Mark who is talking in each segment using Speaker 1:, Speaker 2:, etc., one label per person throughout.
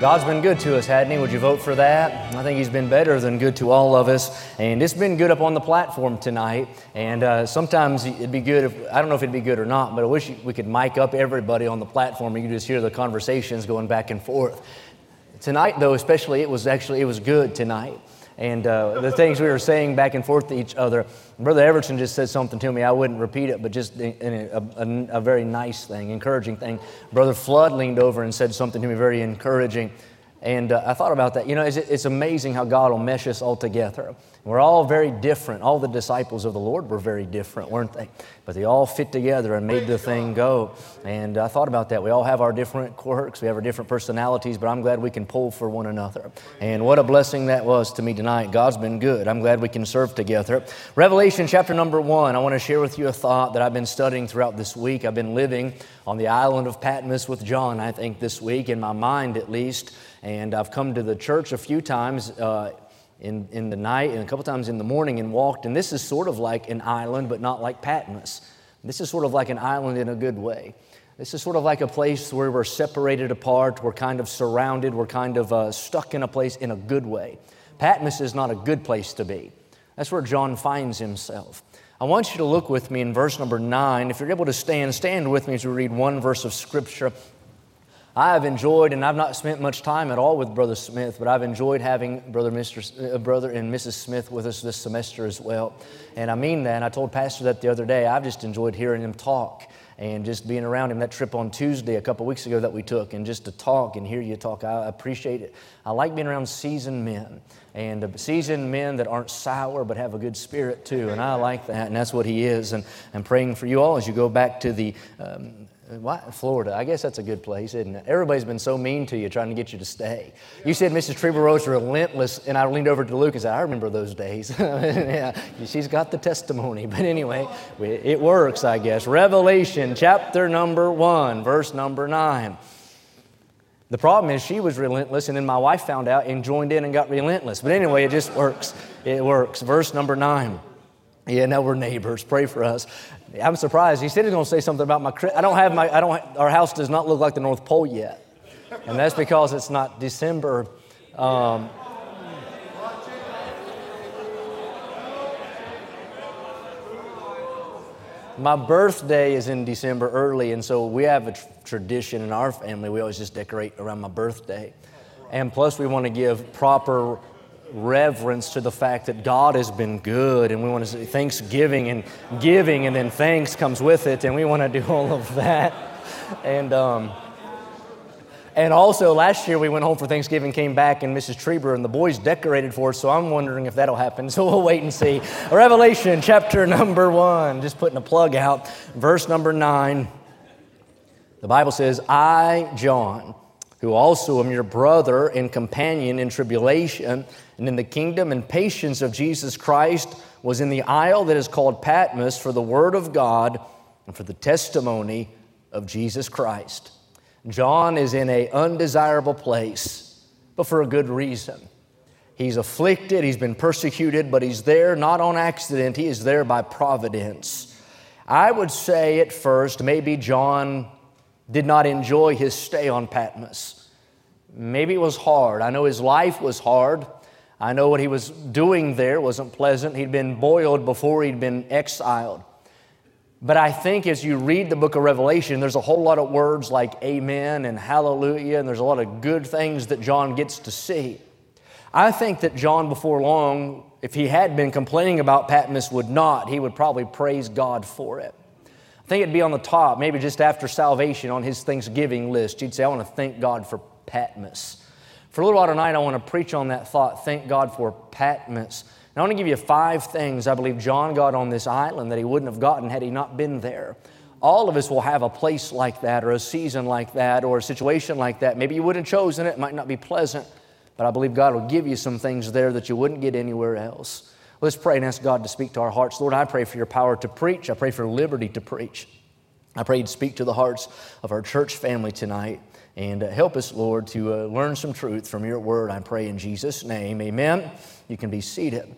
Speaker 1: God's been good to us, hadn't He? Would you vote for that? I think He's been better than good to all of us. And it's been good up on the platform tonight. And uh, sometimes it'd be good if, I don't know if it'd be good or not, but I wish we could mic up everybody on the platform and you could just hear the conversations going back and forth. Tonight, though, especially, it was actually, it was good tonight and uh, the things we were saying back and forth to each other. Brother Everton just said something to me. I wouldn't repeat it, but just a, a, a very nice thing, encouraging thing. Brother Flood leaned over and said something to me very encouraging. And uh, I thought about that. You know, it's, it's, amazing how God will mesh us all together. We're all very different. All the disciples of the Lord were very different, weren't they? But they all fit together and made the thing go. And I thought about that. We all have our different quirks, we have our different personalities, but I'm glad we can pull for one another. And what a blessing that was to me tonight. God's been good. I'm glad we can serve together. Revelation chapter number one, I want to share with you a thought that I've been studying throughout this week. I've been living on the island of Patmos with John, I think, this week, in my mind at least. And I've come to the church a few times uh, in, in the night and a couple times in the morning and walked. And this is sort of like an island, but not like Patmos. This is sort of like an island in a good way. This is sort of like a place where we're separated apart, we're kind of surrounded, we're kind of uh, stuck in a place in a good way. Patmos is not a good place to be. That's where John finds himself. I want you to look with me in verse number nine. If you're able to stand, stand with me as we read one verse of Scripture. I have enjoyed, and I've not spent much time at all with Brother Smith, but I've enjoyed having Brother, Mr., uh, Brother and Mrs. Smith with us this semester as well. And I mean that. And I told Pastor that the other day. I've just enjoyed hearing him talk and just being around him. That trip on Tuesday, a couple weeks ago, that we took, and just to talk and hear you talk, I appreciate it. I like being around seasoned men and uh, seasoned men that aren't sour but have a good spirit too. And I like that, and that's what he is. And I'm praying for you all as you go back to the um, why? Florida. I guess that's a good place, isn't it? Everybody's been so mean to you trying to get you to stay. You said Mrs. Trieber Rose relentless, and I leaned over to Luke and said, I remember those days. yeah, she's got the testimony. But anyway, it works, I guess. Revelation chapter number one, verse number nine. The problem is she was relentless, and then my wife found out and joined in and got relentless. But anyway, it just works. It works. Verse number nine. Yeah, now we're neighbors. Pray for us. I'm surprised. He said he's going to say something about my. I don't have my. I don't. Our house does not look like the North Pole yet, and that's because it's not December. Um, my birthday is in December early, and so we have a tr- tradition in our family. We always just decorate around my birthday, and plus we want to give proper reverence to the fact that God has been good, and we want to say thanksgiving and giving, and then thanks comes with it, and we want to do all of that. And um, and also last year we went home for Thanksgiving, came back, and Mrs. Trieber and the boys decorated for us. So I'm wondering if that'll happen. So we'll wait and see. Revelation chapter number one, just putting a plug out, verse number nine. The Bible says, "I, John." Who also am your brother and companion in tribulation and in the kingdom and patience of Jesus Christ, was in the isle that is called Patmos for the word of God and for the testimony of Jesus Christ. John is in an undesirable place, but for a good reason. He's afflicted, he's been persecuted, but he's there not on accident, he is there by providence. I would say at first, maybe John did not enjoy his stay on Patmos. Maybe it was hard. I know his life was hard. I know what he was doing there wasn't pleasant. He'd been boiled before he'd been exiled. But I think as you read the book of Revelation, there's a whole lot of words like amen and hallelujah, and there's a lot of good things that John gets to see. I think that John, before long, if he had been complaining about Patmos, would not. He would probably praise God for it think it'd be on the top, maybe just after salvation on his Thanksgiving list. He'd say, I want to thank God for Patmos. For a little while tonight, I want to preach on that thought thank God for Patmos. I want to give you five things I believe John got on this island that he wouldn't have gotten had he not been there. All of us will have a place like that, or a season like that, or a situation like that. Maybe you wouldn't have chosen it, it might not be pleasant. but I believe God will give you some things there that you wouldn't get anywhere else. Let's pray and ask God to speak to our hearts. Lord, I pray for your power to preach. I pray for liberty to preach. I pray you'd speak to the hearts of our church family tonight and uh, help us, Lord, to uh, learn some truth from your word. I pray in Jesus' name. Amen. You can be seated.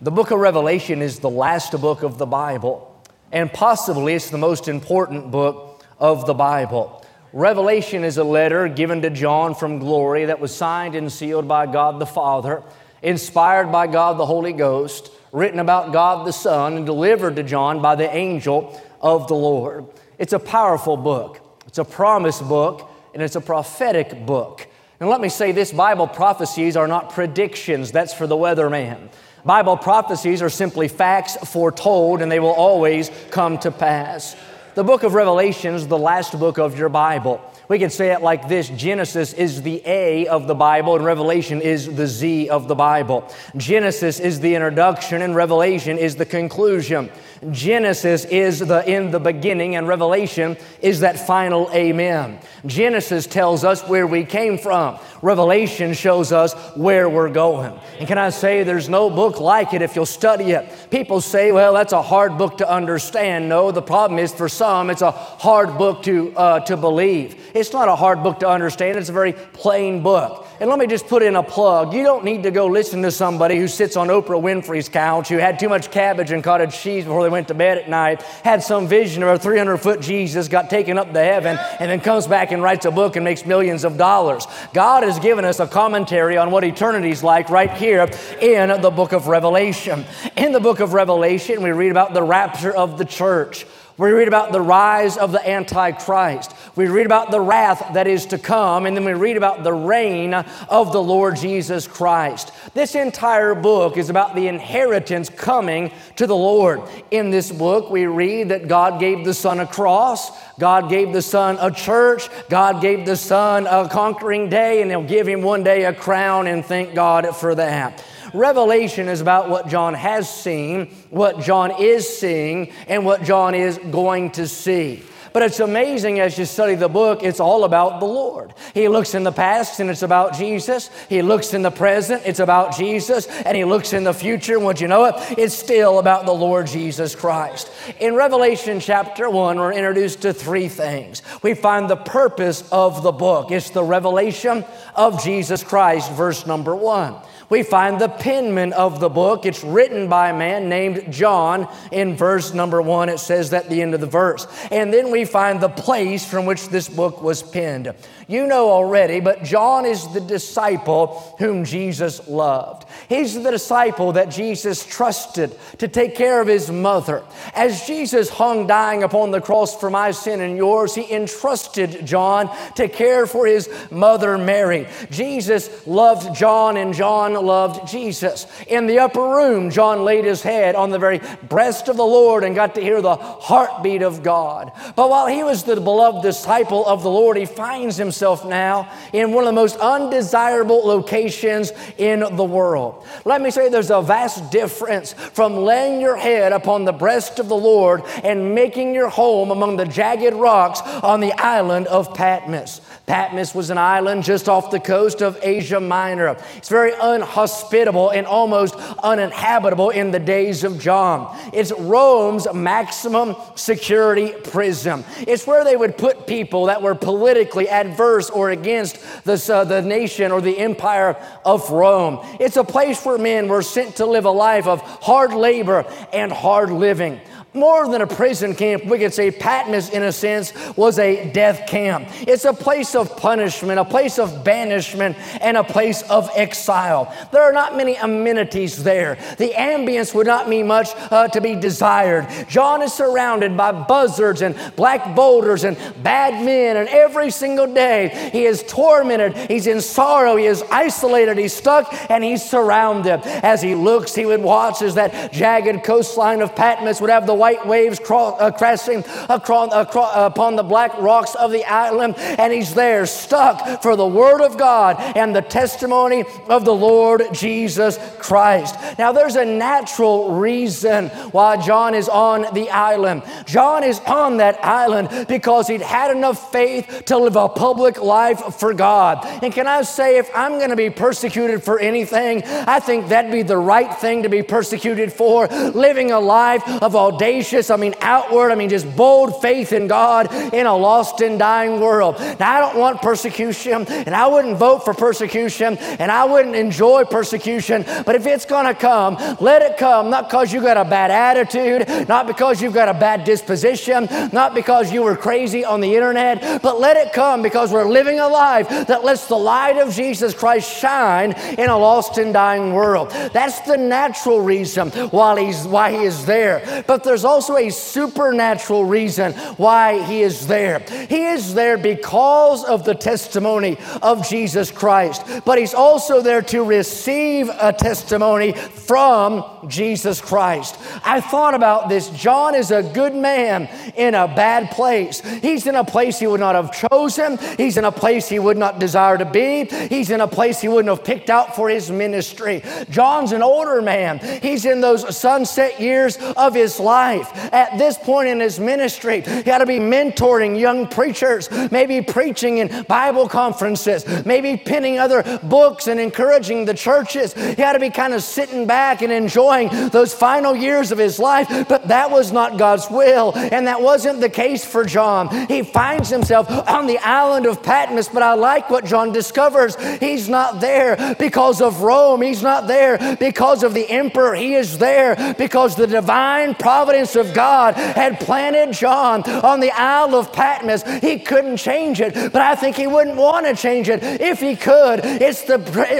Speaker 1: The book of Revelation is the last book of the Bible, and possibly it's the most important book of the Bible. Revelation is a letter given to John from glory that was signed and sealed by God the Father, inspired by God the Holy Ghost, written about God the Son, and delivered to John by the angel of the Lord. It's a powerful book, it's a promise book, and it's a prophetic book. And let me say this Bible prophecies are not predictions, that's for the weatherman. Bible prophecies are simply facts foretold, and they will always come to pass. The book of Revelation is the last book of your Bible. We can say it like this Genesis is the A of the Bible, and Revelation is the Z of the Bible. Genesis is the introduction, and Revelation is the conclusion. Genesis is the in the beginning, and Revelation is that final amen. Genesis tells us where we came from. Revelation shows us where we're going. And can I say there's no book like it if you'll study it? People say, well, that's a hard book to understand. No, the problem is for some, it's a hard book to, uh, to believe. It's not a hard book to understand, it's a very plain book. And let me just put in a plug. You don't need to go listen to somebody who sits on Oprah Winfrey's couch, who had too much cabbage and cottage cheese before they went to bed at night, had some vision of a 300 foot Jesus, got taken up to heaven, and then comes back and writes a book and makes millions of dollars. God has given us a commentary on what eternity's like right here in the book of Revelation. In the book of Revelation, we read about the rapture of the church. We read about the rise of the Antichrist. We read about the wrath that is to come, and then we read about the reign of the Lord Jesus Christ. This entire book is about the inheritance coming to the Lord. In this book, we read that God gave the Son a cross, God gave the Son a church, God gave the Son a conquering day, and He'll give Him one day a crown, and thank God for that. Revelation is about what John has seen, what John is seeing, and what John is going to see. But it's amazing as you study the book, it's all about the Lord. He looks in the past and it's about Jesus. He looks in the present, it's about Jesus. And he looks in the future, and once you know it, it's still about the Lord Jesus Christ. In Revelation chapter 1, we're introduced to three things. We find the purpose of the book, it's the revelation of Jesus Christ, verse number 1 we find the penman of the book. It's written by a man named John. In verse number one, it says that the end of the verse. And then we find the place from which this book was penned. You know already, but John is the disciple whom Jesus loved. He's the disciple that Jesus trusted to take care of his mother. As Jesus hung dying upon the cross for my sin and yours, he entrusted John to care for his mother Mary. Jesus loved John and John loved Jesus. In the upper room, John laid his head on the very breast of the Lord and got to hear the heartbeat of God. But while he was the beloved disciple of the Lord, he finds himself now in one of the most undesirable locations in the world. Let me say there's a vast difference from laying your head upon the breast of the Lord and making your home among the jagged rocks on the island of Patmos. Patmos was an island just off the coast of Asia Minor. It's very unhospitable and almost uninhabitable in the days of John. It's Rome's maximum security prison. It's where they would put people that were politically adverse or against the, uh, the nation or the empire of Rome. It's a place where men were sent to live a life of hard labor and hard living more than a prison camp, we could say Patmos, in a sense, was a death camp. It's a place of punishment, a place of banishment, and a place of exile. There are not many amenities there. The ambience would not be much uh, to be desired. John is surrounded by buzzards and black boulders and bad men, and every single day he is tormented, he's in sorrow, he is isolated, he's stuck, and he's surrounded. As he looks, he would watch as that jagged coastline of Patmos would have the white waves uh, crashing across, across, upon the black rocks of the island, and he's there stuck for the Word of God and the testimony of the Lord Jesus Christ. Now, there's a natural reason why John is on the island. John is on that island because he'd had enough faith to live a public life for God. And can I say, if I'm going to be persecuted for anything, I think that'd be the right thing to be persecuted for. Living a life of audacious, I mean, outward, I mean, just bold faith in God in a lost and dying world. Now, I don't want persecution, and I wouldn't vote for persecution, and I wouldn't enjoy persecution, but if it's to come, let it come, not because you got a bad attitude, not because you've got a bad disposition, not because you were crazy on the internet, but let it come because we're living a life that lets the light of Jesus Christ shine in a lost and dying world. That's the natural reason why he's why he is there. But there's also a supernatural reason why he is there. He is there because of the testimony of Jesus Christ, but he's also there to receive a testimony from Jesus Christ. I thought about this. John is a good man in a bad place. He's in a place he would not have chosen. He's in a place he would not desire to be. He's in a place he wouldn't have picked out for his ministry. John's an older man. He's in those sunset years of his life. At this point in his ministry, he got to be mentoring young preachers, maybe preaching in Bible conferences, maybe penning other books and encouraging the churches. He got to be kind of sitting back and enjoying those final years of his life, but that was not God's will, and that wasn't the case for John. He finds himself on the island of Patmos, but I like what John discovers. He's not there because of Rome, he's not there because of the emperor. He is there because the divine providence of God had planted John on the Isle of Patmos. He couldn't change it, but I think he wouldn't want to change it if he could. It's the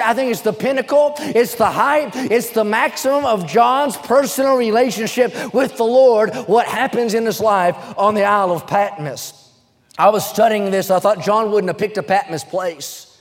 Speaker 1: I think it's the pinnacle, it's the height, it's the maximum of John's personal relationship with the Lord, what happens in his life on the Isle of Patmos. I was studying this, I thought John wouldn't have picked a Patmos place.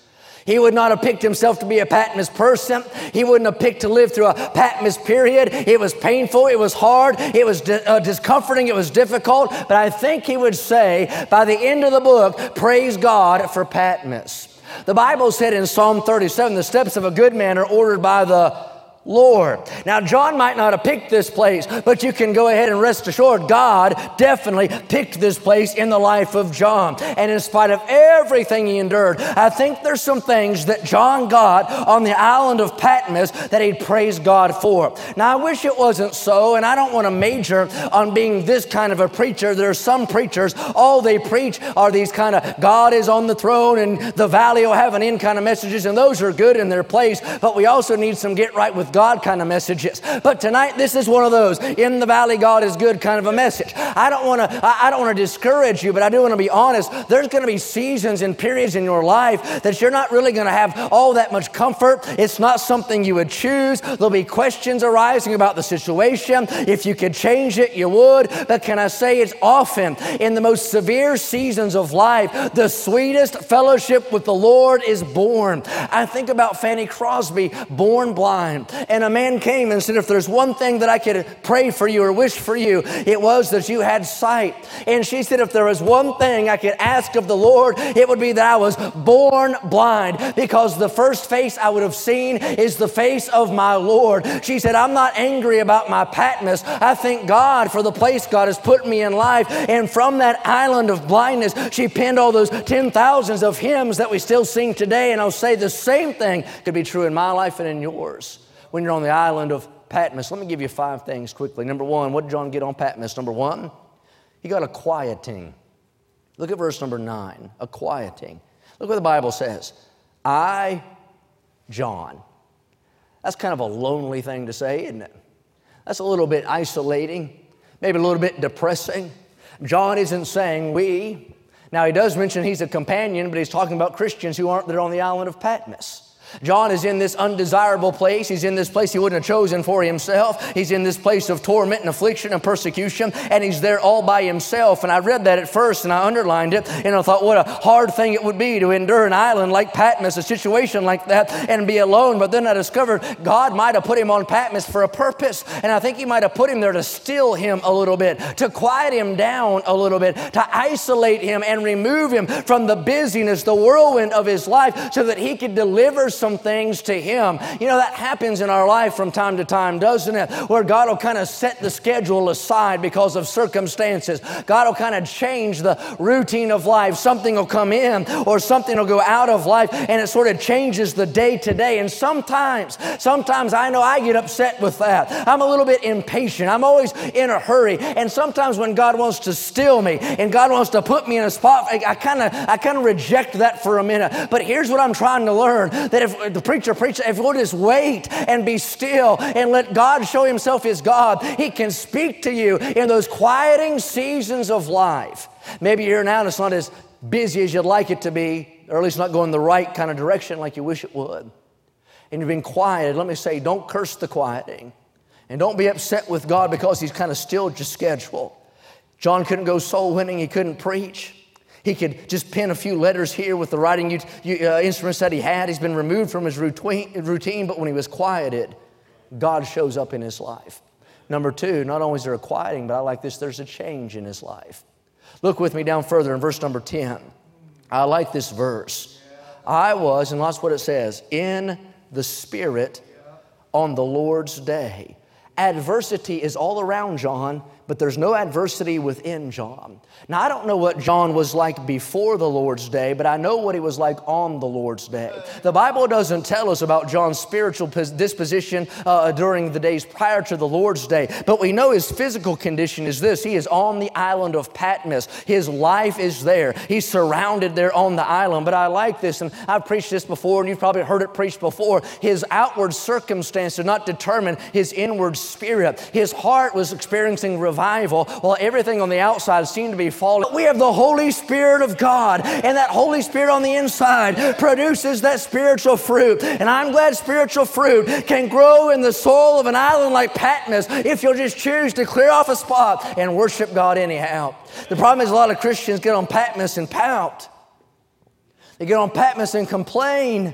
Speaker 1: He would not have picked himself to be a Patmos person. He wouldn't have picked to live through a Patmos period. It was painful, it was hard, it was di- uh, discomforting, it was difficult. But I think he would say by the end of the book, praise God for Patmos. The Bible said in Psalm 37, the steps of a good man are ordered by the Lord. Now, John might not have picked this place, but you can go ahead and rest assured God definitely picked this place in the life of John. And in spite of everything he endured, I think there's some things that John got on the island of Patmos that he'd praise God for. Now, I wish it wasn't so, and I don't want to major on being this kind of a preacher. There are some preachers, all they preach are these kind of God is on the throne and the valley will have an end kind of messages, and those are good in their place, but we also need some get right with God kind of messages. But tonight, this is one of those in the valley, God is good kind of a message. I don't want to, I don't want to discourage you, but I do want to be honest. There's going to be seasons and periods in your life that you're not really going to have all that much comfort. It's not something you would choose. There'll be questions arising about the situation. If you could change it, you would. But can I say it's often in the most severe seasons of life, the sweetest fellowship with the Lord is born. I think about Fanny Crosby, born blind. And a man came and said, If there's one thing that I could pray for you or wish for you, it was that you had sight. And she said, If there was one thing I could ask of the Lord, it would be that I was born blind because the first face I would have seen is the face of my Lord. She said, I'm not angry about my Patmos. I thank God for the place God has put me in life. And from that island of blindness, she penned all those ten thousands of hymns that we still sing today. And I'll say the same thing could be true in my life and in yours when you're on the island of Patmos. Let me give you five things quickly. Number one, what did John get on Patmos? Number one, he got a quieting. Look at verse number nine, a quieting. Look what the Bible says. I, John. That's kind of a lonely thing to say, isn't it? That's a little bit isolating, maybe a little bit depressing. John isn't saying we. Now, he does mention he's a companion, but he's talking about Christians who aren't there on the island of Patmos. John is in this undesirable place. He's in this place he wouldn't have chosen for himself. He's in this place of torment and affliction and persecution, and he's there all by himself. And I read that at first and I underlined it, and I thought, what a hard thing it would be to endure an island like Patmos, a situation like that, and be alone. But then I discovered God might have put him on Patmos for a purpose, and I think he might have put him there to still him a little bit, to quiet him down a little bit, to isolate him and remove him from the busyness, the whirlwind of his life, so that he could deliver some things to Him. You know, that happens in our life from time to time, doesn't it? Where God will kind of set the schedule aside because of circumstances. God will kind of change the routine of life. Something will come in or something will go out of life and it sort of changes the day to day. And sometimes, sometimes I know I get upset with that. I'm a little bit impatient. I'm always in a hurry. And sometimes when God wants to still me and God wants to put me in a spot, I kind of I kind of reject that for a minute. But here's what I'm trying to learn that if if the preacher preaches, if we'll just wait and be still and let God show Himself as God, He can speak to you in those quieting seasons of life. Maybe you're now and it's not as busy as you'd like it to be, or at least not going the right kind of direction like you wish it would. And you've been quieted. Let me say, don't curse the quieting. And don't be upset with God because He's kind of stilled your schedule. John couldn't go soul winning, he couldn't preach. He could just pen a few letters here with the writing uh, instruments that he had. He's been removed from his routine, but when he was quieted, God shows up in his life. Number two, not only is there a quieting, but I like this, there's a change in his life. Look with me down further in verse number 10. I like this verse. I was, and that's what it says, in the Spirit on the Lord's day. Adversity is all around John, but there's no adversity within John. Now, I don't know what John was like before the Lord's day, but I know what he was like on the Lord's day. The Bible doesn't tell us about John's spiritual disposition uh, during the days prior to the Lord's day, but we know his physical condition is this he is on the island of Patmos. His life is there, he's surrounded there on the island. But I like this, and I've preached this before, and you've probably heard it preached before. His outward circumstance did not determine his inward spirit. His heart was experiencing revival revival while everything on the outside seemed to be falling. We have the Holy Spirit of God, and that Holy Spirit on the inside produces that spiritual fruit. And I'm glad spiritual fruit can grow in the soil of an island like Patmos if you'll just choose to clear off a spot and worship God anyhow. The problem is a lot of Christians get on Patmos and pout. They get on Patmos and complain.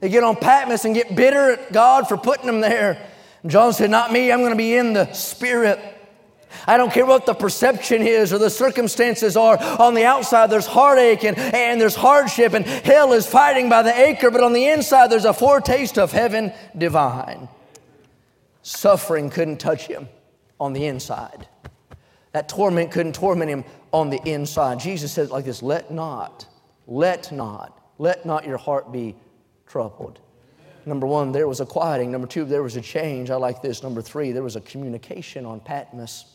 Speaker 1: They get on Patmos and get bitter at God for putting them there. John said, Not me, I'm going to be in the Spirit. I don't care what the perception is or the circumstances are. On the outside, there's heartache and, and there's hardship, and hell is fighting by the acre, but on the inside, there's a foretaste of heaven divine. Suffering couldn't touch him on the inside. That torment couldn't torment him on the inside. Jesus said it like this Let not, let not, let not your heart be troubled. Number one, there was a quieting. Number two, there was a change. I like this. Number three, there was a communication on Patmos.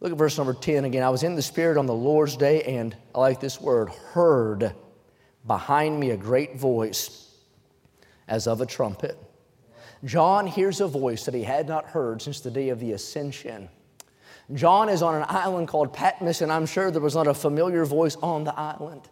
Speaker 1: Look at verse number 10 again. I was in the Spirit on the Lord's day, and I like this word, heard behind me a great voice as of a trumpet. John hears a voice that he had not heard since the day of the ascension. John is on an island called Patmos, and I'm sure there was not a familiar voice on the island.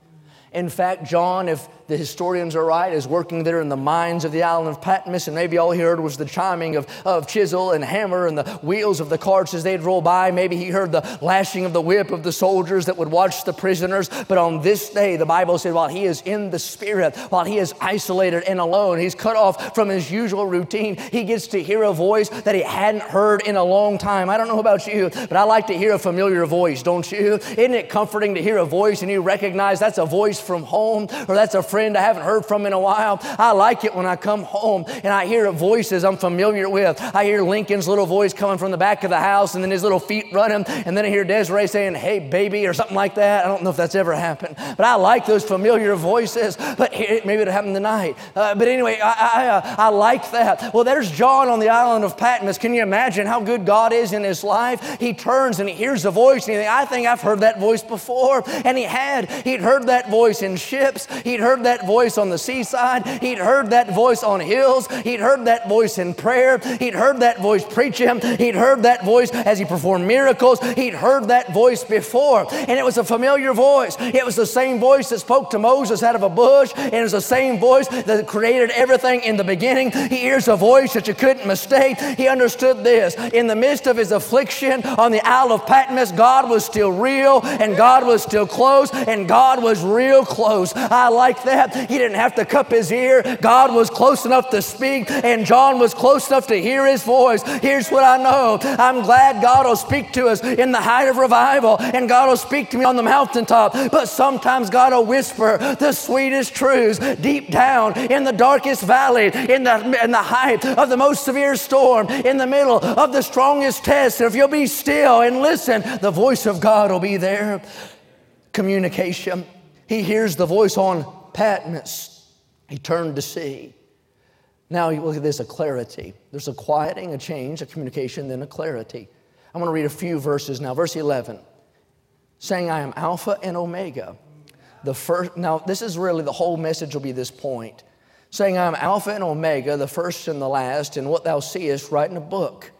Speaker 1: In fact, John, if the historians are right, is working there in the mines of the island of Patmos, and maybe all he heard was the chiming of, of chisel and hammer and the wheels of the carts as they'd roll by. Maybe he heard the lashing of the whip of the soldiers that would watch the prisoners. But on this day, the Bible said, while he is in the Spirit, while he is isolated and alone, he's cut off from his usual routine, he gets to hear a voice that he hadn't heard in a long time. I don't know about you, but I like to hear a familiar voice, don't you? Isn't it comforting to hear a voice and you recognize that's a voice from home or that's a friend I haven't heard from in a while. I like it when I come home and I hear voices I'm familiar with. I hear Lincoln's little voice coming from the back of the house and then his little feet running. And then I hear Desiree saying, Hey, baby, or something like that. I don't know if that's ever happened, but I like those familiar voices. But maybe it happened tonight. Uh, but anyway, I, I, uh, I like that. Well, there's John on the island of Patmos. Can you imagine how good God is in his life? He turns and he hears a voice and he thinks, I think I've heard that voice before. And he had. He'd heard that voice voice in ships. He'd heard that voice on the seaside. He'd heard that voice on hills. He'd heard that voice in prayer. He'd heard that voice preach him. He'd heard that voice as he performed miracles. He'd heard that voice before. And it was a familiar voice. It was the same voice that spoke to Moses out of a bush. And it was the same voice that created everything in the beginning. He hears a voice that you couldn't mistake. He understood this. In the midst of his affliction on the Isle of Patmos, God was still real and God was still close and God was real close. I like that. He didn't have to cup his ear. God was close enough to speak and John was close enough to hear his voice. Here's what I know. I'm glad God will speak to us in the height of revival and God will speak to me on the mountaintop. But sometimes God will whisper the sweetest truths deep down in the darkest valley, in the, in the height of the most severe storm, in the middle of the strongest test. And if you'll be still and listen, the voice of God will be there. Communication. He hears the voice on Patmos. He turned to see. Now look at this a clarity. There's a quieting, a change, a communication, then a clarity. I'm going to read a few verses now. Verse 11, saying, I am Alpha and Omega. The first, now this is really the whole message will be this point. Saying, I am Alpha and Omega, the first and the last, and what thou seest, write in a book.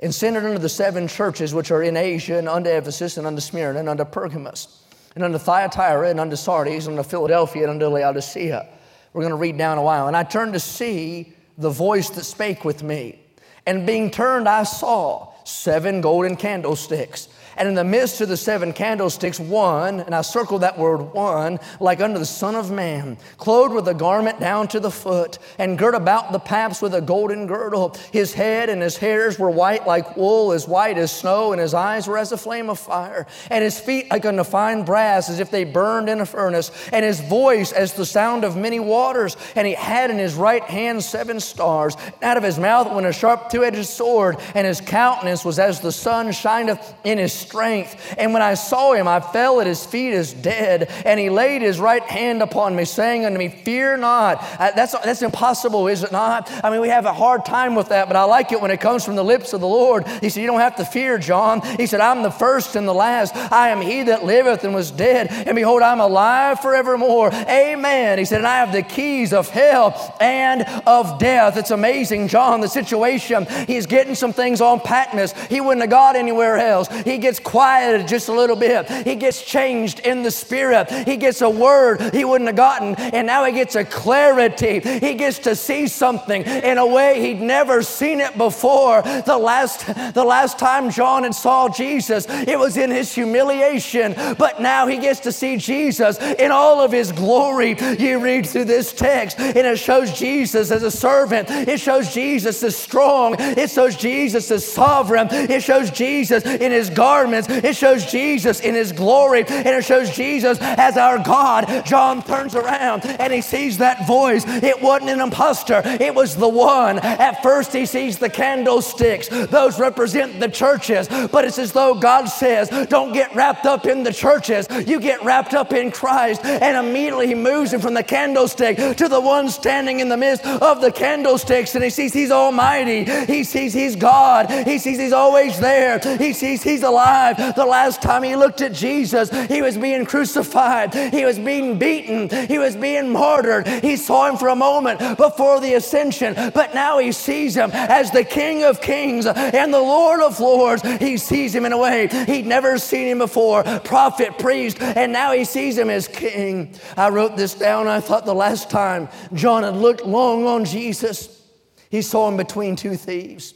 Speaker 1: And send it unto the seven churches which are in Asia, and unto Ephesus, and unto Smyrna, and unto Pergamos, and unto Thyatira, and unto Sardis, and unto Philadelphia, and unto Laodicea. We're going to read down a while. And I turned to see the voice that spake with me. And being turned, I saw seven golden candlesticks and in the midst of the seven candlesticks, one, and I circled that word one, like unto the Son of Man, clothed with a garment down to the foot, and girt about the paps with a golden girdle. His head and his hairs were white like wool, as white as snow, and his eyes were as a flame of fire, and his feet like unto fine brass, as if they burned in a furnace, and his voice as the sound of many waters. And he had in his right hand seven stars. Out of his mouth went a sharp two edged sword, and his countenance was as the sun shineth in his strength. And when I saw him, I fell at his feet as dead. And he laid his right hand upon me, saying unto me, Fear not. Uh, that's, that's impossible, is it not? I mean, we have a hard time with that, but I like it when it comes from the lips of the Lord. He said, You don't have to fear, John. He said, I'm the first and the last. I am he that liveth and was dead. And behold, I'm alive forevermore. Amen. He said, And I have the keys of hell and of death. It's amazing, John, the situation. He's getting some things on Patmos. He wouldn't have got anywhere else. He gets quieted just a little bit. He gets changed in the spirit. He gets a word he wouldn't have gotten, and now he gets a clarity. He gets to see something in a way he'd never seen it before. The last, the last time John had saw Jesus, it was in his humiliation, but now he gets to see Jesus in all of his glory. You read through this text, and it shows Jesus as a servant. It shows Jesus as strong. It shows Jesus as sovereign. It shows Jesus in his garment garments. It shows Jesus in his glory and it shows Jesus as our God. John turns around and he sees that voice. It wasn't an impostor, it was the one. At first, he sees the candlesticks, those represent the churches, but it's as though God says, Don't get wrapped up in the churches, you get wrapped up in Christ. And immediately he moves him from the candlestick to the one standing in the midst of the candlesticks, and he sees he's almighty, he sees he's God, he sees he's always there, he sees he's alive alive. The last time he looked at Jesus, he was being crucified, he was being beaten, he was being martyred. He saw him for a moment before the ascension, but now he sees him as the King of Kings and the Lord of Lords. He sees him in a way he'd never seen him before prophet, priest, and now he sees him as king. I wrote this down. I thought the last time John had looked long on Jesus, he saw him between two thieves.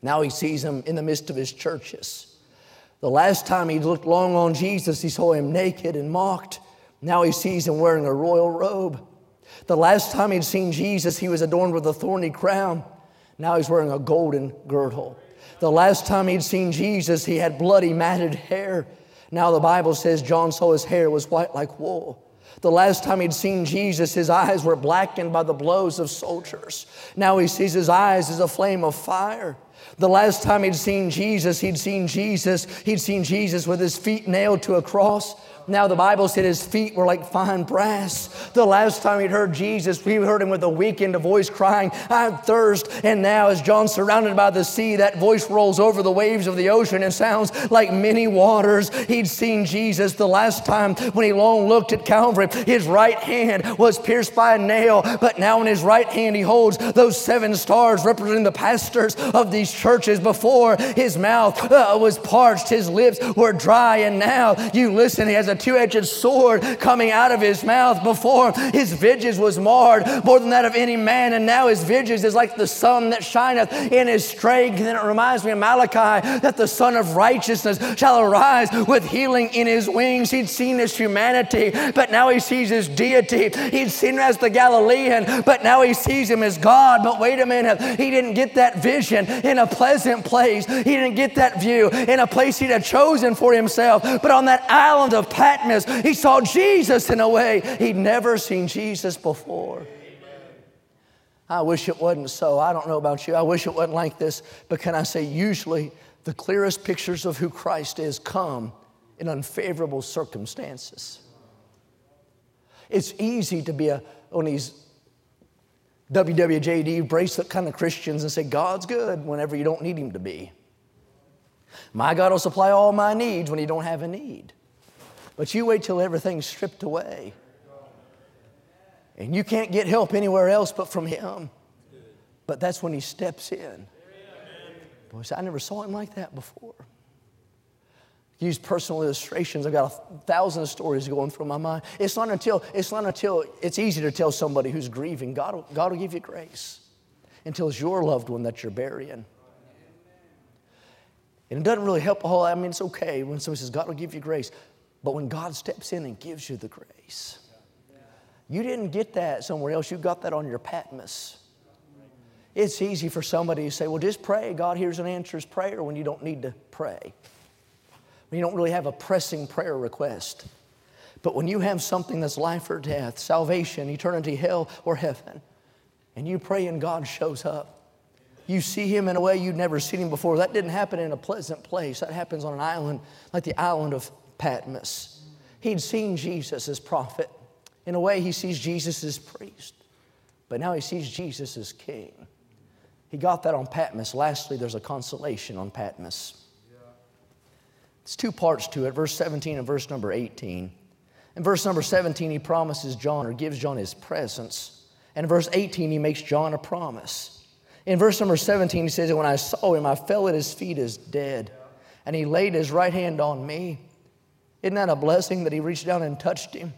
Speaker 1: Now he sees him in the midst of his churches. The last time he looked long on Jesus, he saw him naked and mocked. Now he sees him wearing a royal robe. The last time he'd seen Jesus, he was adorned with a thorny crown. Now he's wearing a golden girdle. The last time he'd seen Jesus, he had bloody, matted hair. Now the Bible says John saw his hair was white like wool. The last time he'd seen Jesus, his eyes were blackened by the blows of soldiers. Now he sees his eyes as a flame of fire. The last time he'd seen Jesus, he'd seen Jesus, he'd seen Jesus with his feet nailed to a cross. Now, the Bible said his feet were like fine brass. The last time he'd heard Jesus, we heard him with a weakened voice crying, I thirst. And now, as John surrounded by the sea, that voice rolls over the waves of the ocean and sounds like many waters. He'd seen Jesus the last time when he long looked at Calvary. His right hand was pierced by a nail, but now in his right hand he holds those seven stars representing the pastors of these churches. Before his mouth uh, was parched, his lips were dry, and now you listen, he has a two edged sword coming out of his mouth. Before his visage was marred more than that of any man, and now his visage is like the sun that shineth in his strength. And it reminds me of Malachi that the Sun of Righteousness shall arise with healing in his wings. He'd seen his humanity, but now he sees his deity. He'd seen him as the Galilean, but now he sees him as God. But wait a minute, he didn't get that vision in a pleasant place. He didn't get that view in a place he'd have chosen for himself. But on that island of he saw Jesus in a way he'd never seen Jesus before. I wish it wasn't so. I don't know about you. I wish it wasn't like this. But can I say, usually the clearest pictures of who Christ is come in unfavorable circumstances. It's easy to be a, on these WWJD bracelet kind of Christians and say, God's good whenever you don't need Him to be. My God will supply all my needs when you don't have a need. But you wait till everything's stripped away. And you can't get help anywhere else but from Him. But that's when He steps in. Boy, I never saw Him like that before. Use personal illustrations. I've got a thousand stories going through my mind. It's not until it's not until it's easy to tell somebody who's grieving, God will, God will give you grace. Until it's your loved one that you're burying. And it doesn't really help a whole lot. I mean, it's okay when somebody says, God will give you grace. But when God steps in and gives you the grace, you didn't get that somewhere else. You got that on your Patmos. It's easy for somebody to say, well, just pray. God hears and answers prayer when you don't need to pray. When you don't really have a pressing prayer request. But when you have something that's life or death, salvation, eternity, hell, or heaven, and you pray and God shows up, you see him in a way you'd never seen him before. That didn't happen in a pleasant place. That happens on an island like the island of Patmos. He'd seen Jesus as prophet. In a way, he sees Jesus as priest. But now he sees Jesus as king. He got that on Patmos. Lastly, there's a consolation on Patmos. It's two parts to it verse 17 and verse number 18. In verse number 17, he promises John or gives John his presence. And in verse 18, he makes John a promise. In verse number 17, he says, When I saw him, I fell at his feet as dead, and he laid his right hand on me. Isn't that a blessing that he reached down and touched him?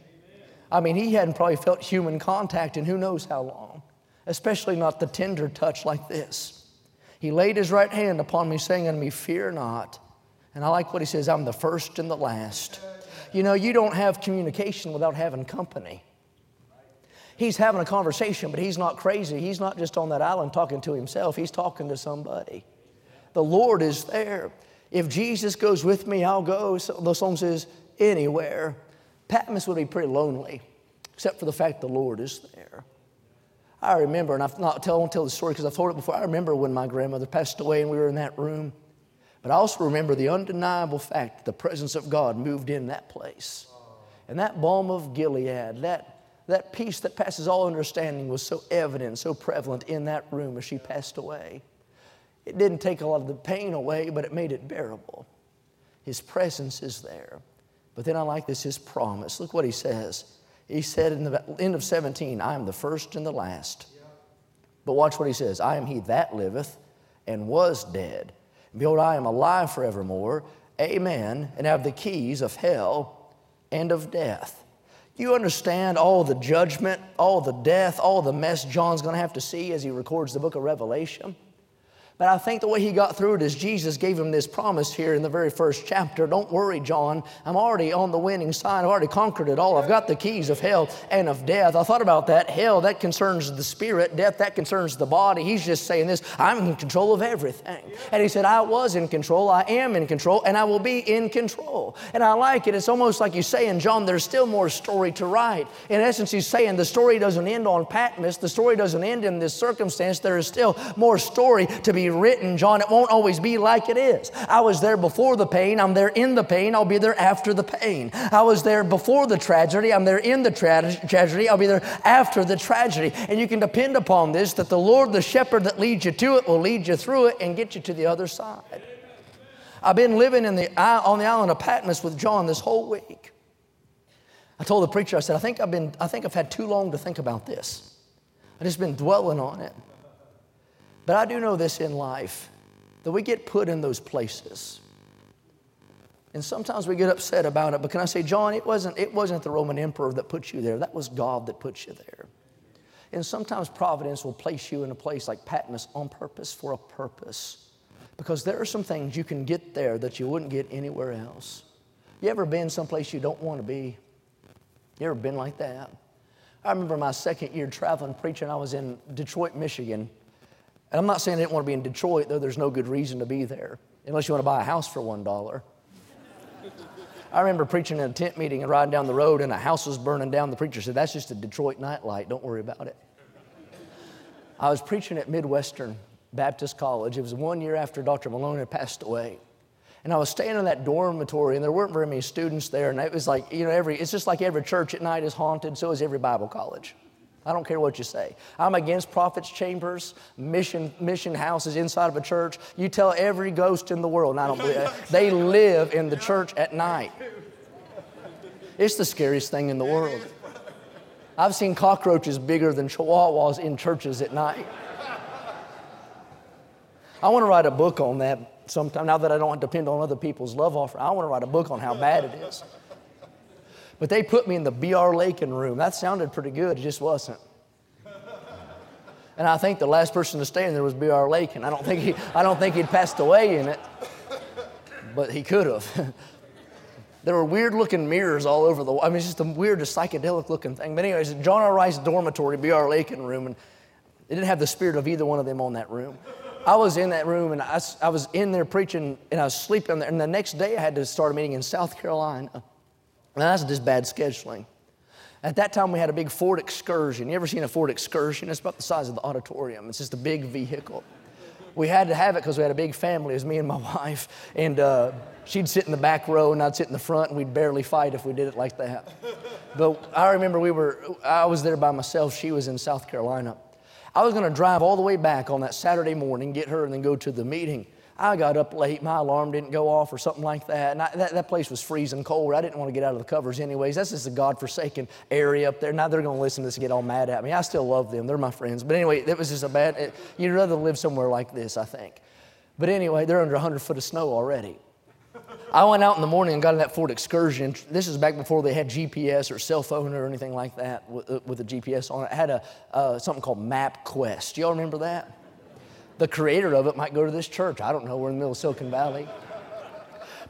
Speaker 1: I mean, he hadn't probably felt human contact in who knows how long, especially not the tender touch like this. He laid his right hand upon me, saying unto me, Fear not. And I like what he says, I'm the first and the last. You know, you don't have communication without having company. He's having a conversation, but he's not crazy. He's not just on that island talking to himself, he's talking to somebody. The Lord is there. If Jesus goes with me, I'll go. So the psalm says, anywhere. Patmos would be pretty lonely, except for the fact the Lord is there. I remember, and I've not tell, I won't tell the story because I've told it before. I remember when my grandmother passed away and we were in that room. But I also remember the undeniable fact that the presence of God moved in that place. And that balm of Gilead, that that peace that passes all understanding was so evident, so prevalent in that room as she passed away. It didn't take a lot of the pain away, but it made it bearable. His presence is there. But then I like this, his promise. Look what he says. He said in the end of 17, I am the first and the last. But watch what he says I am he that liveth and was dead. Behold, I am alive forevermore. Amen. And have the keys of hell and of death. You understand all the judgment, all the death, all the mess John's going to have to see as he records the book of Revelation? But I think the way he got through it is Jesus gave him this promise here in the very first chapter. Don't worry, John. I'm already on the winning side. I've already conquered it all. I've got the keys of hell and of death. I thought about that. Hell, that concerns the spirit. Death, that concerns the body. He's just saying this I'm in control of everything. And he said, I was in control. I am in control. And I will be in control. And I like it. It's almost like you say in John, there's still more story to write. In essence, he's saying the story doesn't end on Patmos. The story doesn't end in this circumstance. There is still more story to be written, John, it won't always be like it is. I was there before the pain, I'm there in the pain, I'll be there after the pain. I was there before the tragedy, I'm there in the tra- tragedy, I'll be there after the tragedy. And you can depend upon this that the Lord, the shepherd that leads you to it, will lead you through it and get you to the other side. I've been living in the, on the island of Patmos with John this whole week. I told the preacher, I said, I think I've been, I think I've had too long to think about this. I've just been dwelling on it. But I do know this in life that we get put in those places. And sometimes we get upset about it. But can I say, John, it wasn't, it wasn't the Roman emperor that put you there. That was God that put you there. And sometimes providence will place you in a place like Patmos on purpose for a purpose. Because there are some things you can get there that you wouldn't get anywhere else. You ever been someplace you don't want to be? You ever been like that? I remember my second year traveling preaching. I was in Detroit, Michigan. And I'm not saying I didn't want to be in Detroit, though there's no good reason to be there, unless you want to buy a house for $1. I remember preaching in a tent meeting and riding down the road, and a house was burning down. The preacher said, That's just a Detroit nightlight. Don't worry about it. I was preaching at Midwestern Baptist College. It was one year after Dr. Malone had passed away. And I was staying in that dormitory, and there weren't very many students there. And it was like, you know, every, it's just like every church at night is haunted, so is every Bible college. I don't care what you say. I'm against prophets' chambers, mission, mission houses inside of a church. You tell every ghost in the world, and I don't believe. They live in the church at night. It's the scariest thing in the world. I've seen cockroaches bigger than chihuahuas in churches at night. I want to write a book on that sometime, now that I don't depend on other people's love offer, I want to write a book on how bad it is. But they put me in the B.R. Lakin room. That sounded pretty good, it just wasn't. And I think the last person to stay in there was B.R. Lakin. I don't think he, I don't think he'd passed away in it, but he could have. there were weird looking mirrors all over the I mean, it's just the weirdest psychedelic looking thing. But, anyways, John R. Rice dormitory, B.R. Lakin room, and it didn't have the spirit of either one of them on that room. I was in that room and I, I was in there preaching and I was sleeping there. And the next day I had to start a meeting in South Carolina. And that's just bad scheduling. At that time, we had a big Ford Excursion. You ever seen a Ford Excursion? It's about the size of the auditorium. It's just a big vehicle. We had to have it because we had a big family. It was me and my wife. And uh, she'd sit in the back row and I'd sit in the front, and we'd barely fight if we did it like that. But I remember we were, I was there by myself. She was in South Carolina. I was going to drive all the way back on that Saturday morning, get her, and then go to the meeting. I got up late, my alarm didn't go off or something like that. And I, that, that place was freezing cold. I didn't want to get out of the covers anyways. That's just a God-forsaken area up there. Now they're going to listen to this and get all mad at me. I still love them. They're my friends. But anyway, it was just a bad, it, you'd rather live somewhere like this, I think. But anyway, they're under 100 foot of snow already. I went out in the morning and got in that Ford Excursion. This is back before they had GPS or cell phone or anything like that with, with a GPS on it. It had a, uh, something called MapQuest. Y'all remember that? The creator of it might go to this church. I don't know. We're in the middle of Silicon Valley.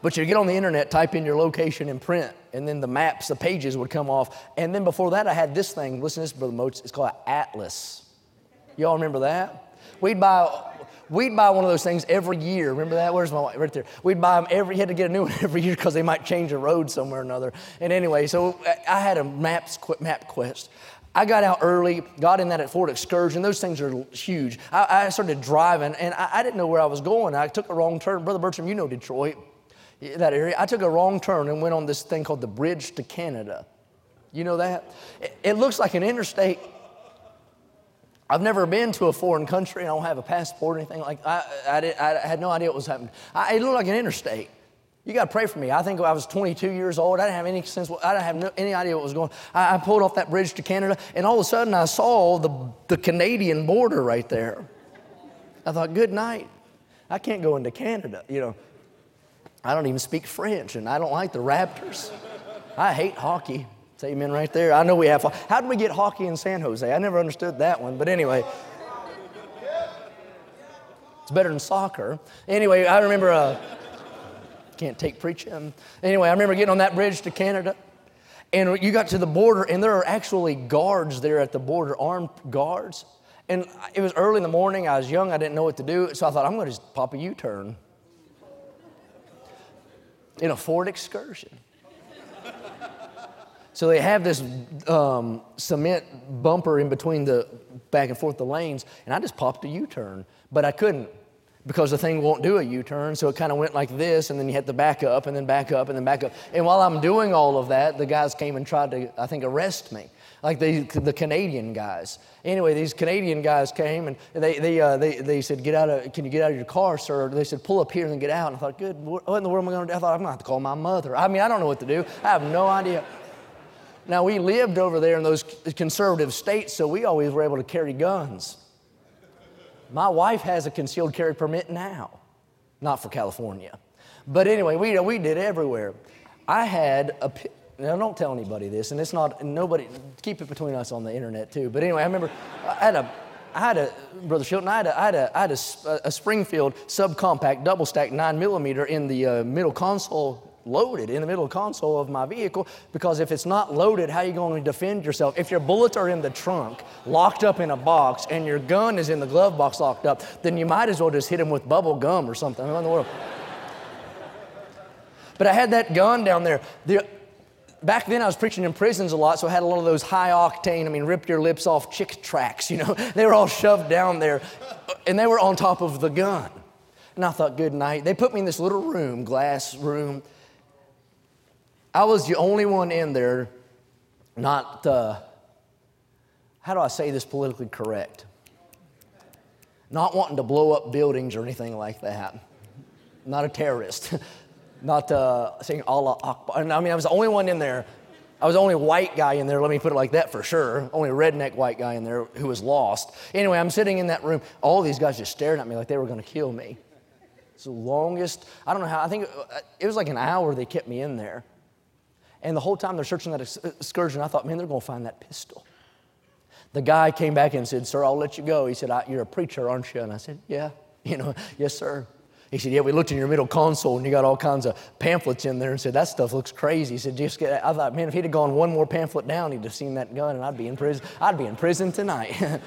Speaker 1: But you get on the internet, type in your location in print, and then the maps, the pages would come off. And then before that, I had this thing. Listen to this, Brother Moats. It's called Atlas. Y'all remember that? We'd buy We'd buy one of those things every year. Remember that? Where's my wife? Right there. We'd buy them every, you had to get a new one every year because they might change a road somewhere or another. And anyway, so I had a maps, map quest. I got out early, got in that at Ford Excursion. Those things are huge. I, I started driving, and I, I, didn't know where I was going. I took a wrong turn. Brother Bertram, you know Detroit, that area. I took a wrong turn and went on this thing called the Bridge to Canada. You know that? It, it looks like an interstate I've never been to a foreign country. I don't have a passport or anything like I, I, did, I had no idea what was happening. It looked like an interstate. You got to pray for me. I think I was 22 years old. I didn't have any sense. I didn't have no, any idea what was going. on. I, I pulled off that bridge to Canada, and all of a sudden I saw the, the Canadian border right there. I thought, good night. I can't go into Canada. You know, I don't even speak French, and I don't like the Raptors. I hate hockey. Say amen right there. I know we have. How did we get hockey in San Jose? I never understood that one. But anyway, it's better than soccer. Anyway, I remember. Uh, can't take preaching. Anyway, I remember getting on that bridge to Canada. And you got to the border, and there are actually guards there at the border, armed guards. And it was early in the morning. I was young. I didn't know what to do. So I thought, I'm going to just pop a U turn in a Ford excursion. So they have this um, cement bumper in between the back and forth the lanes, and I just popped a U turn, but I couldn't. Because the thing won't do a U turn. So it kind of went like this, and then you had to back up, and then back up, and then back up. And while I'm doing all of that, the guys came and tried to, I think, arrest me. Like the, the Canadian guys. Anyway, these Canadian guys came and they, they, uh, they, they said, get out of, Can you get out of your car, sir? They said, Pull up here and then get out. And I thought, Good, what in the world am I going to do? I thought, I'm going to have to call my mother. I mean, I don't know what to do. I have no idea. Now, we lived over there in those conservative states, so we always were able to carry guns. My wife has a concealed carry permit now, not for California. But anyway, we, we did everywhere. I had a, now don't tell anybody this, and it's not, nobody, keep it between us on the internet too. But anyway, I remember I had a, I had a, Brother Shilton, I had a, I had a, I had a, a Springfield subcompact double stack nine millimeter in the uh, middle console loaded in the middle console of my vehicle because if it's not loaded, how are you going to defend yourself? If your bullets are in the trunk, locked up in a box, and your gun is in the glove box locked up, then you might as well just hit him with bubble gum or something. What in the world? But I had that gun down there. The, back then I was preaching in prisons a lot, so I had a lot of those high octane, I mean, rip your lips off Chick tracts, you know. They were all shoved down there, and they were on top of the gun. And I thought, good night. They put me in this little room, glass room. I was the only one in there, not, uh, how do I say this politically correct? Not wanting to blow up buildings or anything like that. Not a terrorist. not uh, saying Allah Akbar. I mean, I was the only one in there. I was the only white guy in there, let me put it like that for sure. Only redneck white guy in there who was lost. Anyway, I'm sitting in that room. All these guys just staring at me like they were going to kill me. It's the longest, I don't know how, I think it was like an hour they kept me in there. And the whole time they're searching that uh, excursion, I thought, man, they're going to find that pistol. The guy came back and said, Sir, I'll let you go. He said, You're a preacher, aren't you? And I said, Yeah. You know, yes, sir. He said, Yeah, we looked in your middle console and you got all kinds of pamphlets in there and said, That stuff looks crazy. He said, Just get I thought, man, if he'd have gone one more pamphlet down, he'd have seen that gun and I'd be in prison. I'd be in prison tonight.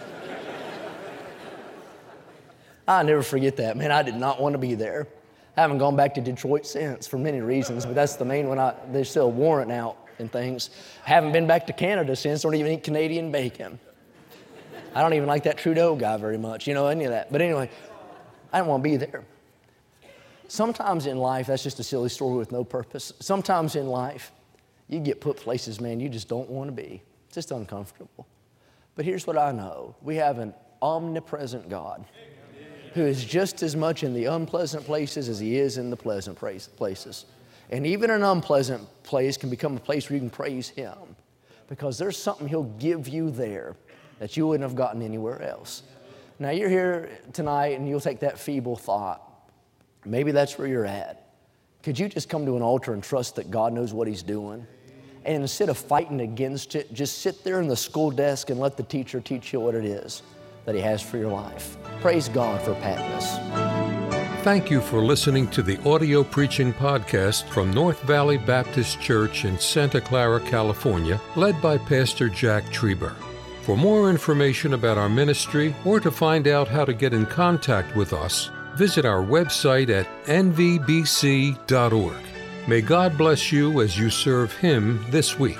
Speaker 1: I'll never forget that, man. I did not want to be there. I haven't gone back to Detroit since for many reasons, but that's the main one. I, there's still warrant out and things. I Haven't been back to Canada since. Don't even eat Canadian bacon. I don't even like that Trudeau guy very much, you know, any of that. But anyway, I don't want to be there. Sometimes in life, that's just a silly story with no purpose. Sometimes in life, you get put places, man, you just don't want to be. It's just uncomfortable. But here's what I know we have an omnipresent God who is just as much in the unpleasant places as he is in the pleasant places. And even an unpleasant place can become a place where you can praise him because there's something he'll give you there that you wouldn't have gotten anywhere else. Now, you're here tonight and you'll take that feeble thought. Maybe that's where you're at. Could you just come to an altar and trust that God knows what He's doing? And instead of fighting against it, just sit there in the school desk and let the teacher teach you what it is that He has for your life. Praise God for Patmos.
Speaker 2: Thank you for listening to the audio preaching podcast from North Valley Baptist Church in Santa Clara, California, led by Pastor Jack Trieber. For more information about our ministry or to find out how to get in contact with us, visit our website at nvbc.org. May God bless you as you serve Him this week.